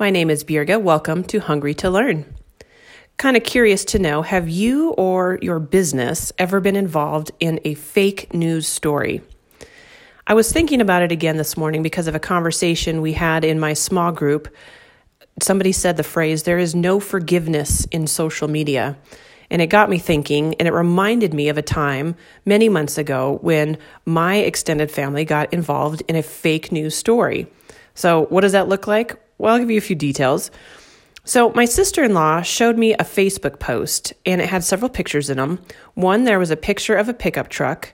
My name is Birga. Welcome to Hungry to Learn. Kind of curious to know have you or your business ever been involved in a fake news story? I was thinking about it again this morning because of a conversation we had in my small group. Somebody said the phrase, there is no forgiveness in social media. And it got me thinking, and it reminded me of a time many months ago when my extended family got involved in a fake news story. So, what does that look like? Well, I'll give you a few details. So, my sister in law showed me a Facebook post, and it had several pictures in them. One, there was a picture of a pickup truck,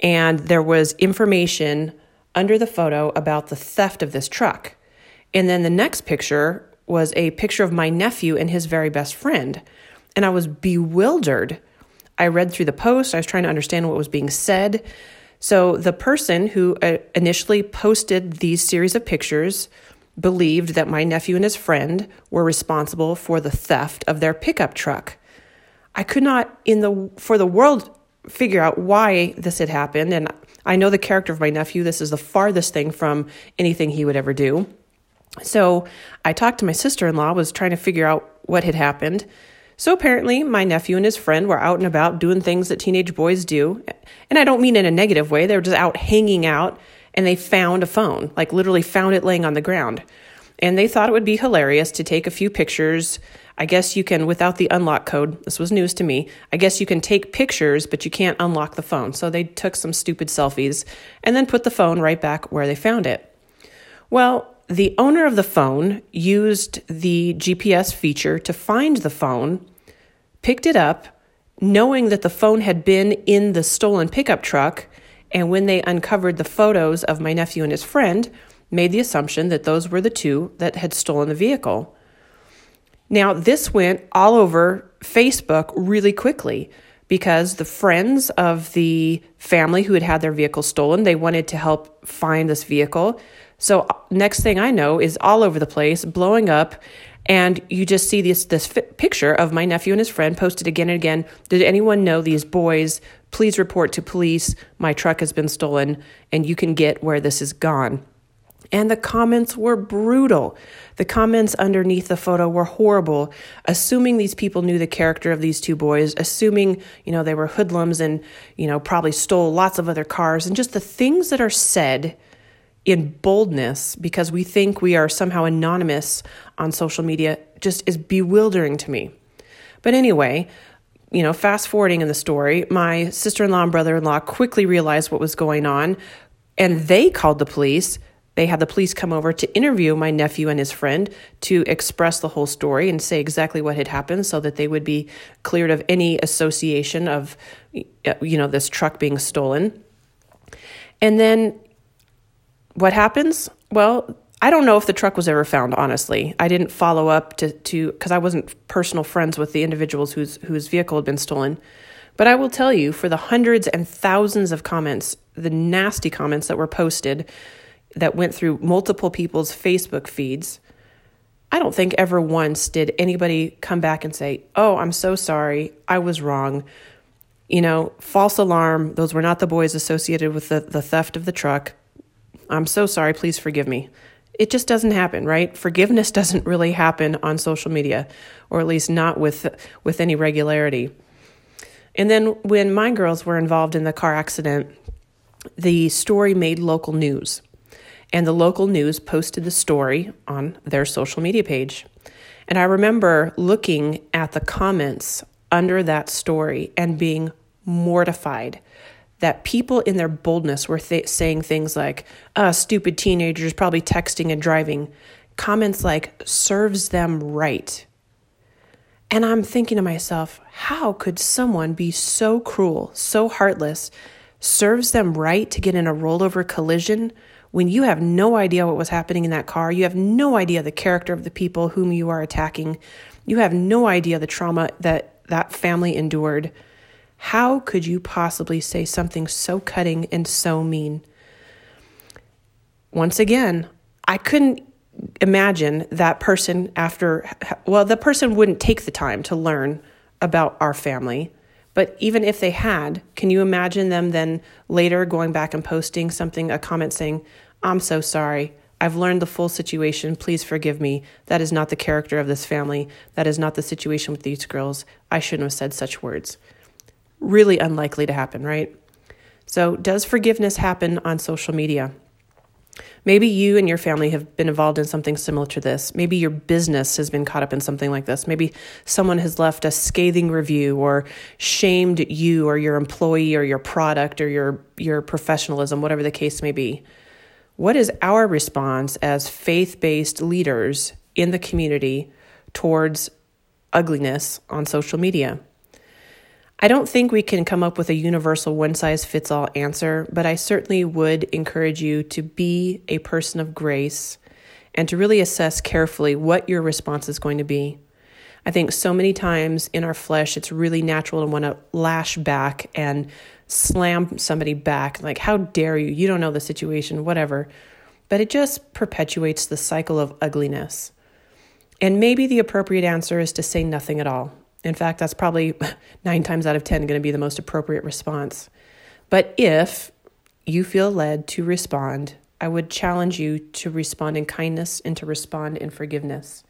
and there was information under the photo about the theft of this truck. And then the next picture was a picture of my nephew and his very best friend and I was bewildered. I read through the post, I was trying to understand what was being said. So, the person who uh, initially posted these series of pictures believed that my nephew and his friend were responsible for the theft of their pickup truck. I could not, in the for the world, figure out why this had happened. And I know the character of my nephew. This is the farthest thing from anything he would ever do. So I talked to my sister in law, was trying to figure out what had happened. So apparently, my nephew and his friend were out and about doing things that teenage boys do. And I don't mean in a negative way, they were just out hanging out and they found a phone, like literally found it laying on the ground. And they thought it would be hilarious to take a few pictures. I guess you can, without the unlock code, this was news to me. I guess you can take pictures, but you can't unlock the phone. So they took some stupid selfies and then put the phone right back where they found it. Well, the owner of the phone used the GPS feature to find the phone, picked it up, knowing that the phone had been in the stolen pickup truck. And when they uncovered the photos of my nephew and his friend, made the assumption that those were the two that had stolen the vehicle. Now, this went all over Facebook really quickly because the friends of the family who had had their vehicle stolen, they wanted to help find this vehicle. So uh, next thing I know is all over the place, blowing up, and you just see this this picture of my nephew and his friend posted again and again. Did anyone know these boys? Please report to police. My truck has been stolen, and you can get where this is gone. And the comments were brutal. The comments underneath the photo were horrible, assuming these people knew the character of these two boys, assuming, you know, they were hoodlums and, you know, probably stole lots of other cars, and just the things that are said in boldness because we think we are somehow anonymous on social media just is bewildering to me. But anyway, you know, fast forwarding in the story, my sister in law and brother in law quickly realized what was going on and they called the police. They had the police come over to interview my nephew and his friend to express the whole story and say exactly what had happened so that they would be cleared of any association of, you know, this truck being stolen. And then what happens? Well, I don't know if the truck was ever found, honestly. I didn't follow up to to because I wasn't personal friends with the individuals whose whose vehicle had been stolen. But I will tell you, for the hundreds and thousands of comments, the nasty comments that were posted that went through multiple people's Facebook feeds, I don't think ever once did anybody come back and say, Oh, I'm so sorry. I was wrong. You know, false alarm. Those were not the boys associated with the, the theft of the truck. I'm so sorry, please forgive me. It just doesn't happen, right? Forgiveness doesn't really happen on social media, or at least not with with any regularity. And then when my girls were involved in the car accident, the story made local news. And the local news posted the story on their social media page. And I remember looking at the comments under that story and being mortified that people in their boldness were th- saying things like, uh, stupid teenagers probably texting and driving. Comments like, serves them right. And I'm thinking to myself, how could someone be so cruel, so heartless, serves them right to get in a rollover collision when you have no idea what was happening in that car? You have no idea the character of the people whom you are attacking. You have no idea the trauma that that family endured. How could you possibly say something so cutting and so mean? Once again, I couldn't imagine that person after, well, the person wouldn't take the time to learn about our family. But even if they had, can you imagine them then later going back and posting something, a comment saying, I'm so sorry. I've learned the full situation. Please forgive me. That is not the character of this family. That is not the situation with these girls. I shouldn't have said such words. Really unlikely to happen, right? So, does forgiveness happen on social media? Maybe you and your family have been involved in something similar to this. Maybe your business has been caught up in something like this. Maybe someone has left a scathing review or shamed you or your employee or your product or your, your professionalism, whatever the case may be. What is our response as faith based leaders in the community towards ugliness on social media? I don't think we can come up with a universal one size fits all answer, but I certainly would encourage you to be a person of grace and to really assess carefully what your response is going to be. I think so many times in our flesh, it's really natural to want to lash back and slam somebody back, like, how dare you? You don't know the situation, whatever. But it just perpetuates the cycle of ugliness. And maybe the appropriate answer is to say nothing at all. In fact, that's probably nine times out of 10 going to be the most appropriate response. But if you feel led to respond, I would challenge you to respond in kindness and to respond in forgiveness.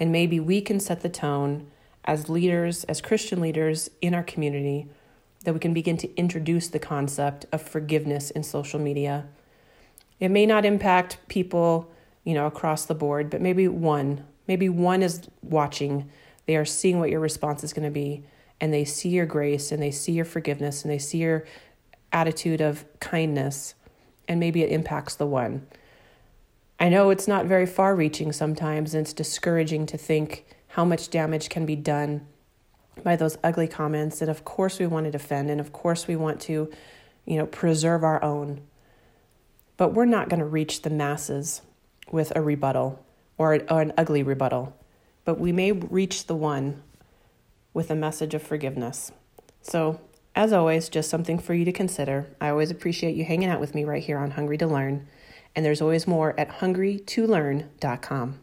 And maybe we can set the tone as leaders, as Christian leaders in our community, that we can begin to introduce the concept of forgiveness in social media. It may not impact people, you know, across the board, but maybe one, maybe one is watching they are seeing what your response is going to be, and they see your grace, and they see your forgiveness, and they see your attitude of kindness, and maybe it impacts the one. I know it's not very far reaching sometimes, and it's discouraging to think how much damage can be done by those ugly comments. And of course, we want to defend, and of course, we want to, you know, preserve our own. But we're not going to reach the masses with a rebuttal or, or an ugly rebuttal but we may reach the one with a message of forgiveness. So, as always, just something for you to consider. I always appreciate you hanging out with me right here on Hungry to Learn, and there's always more at hungrytolearn.com.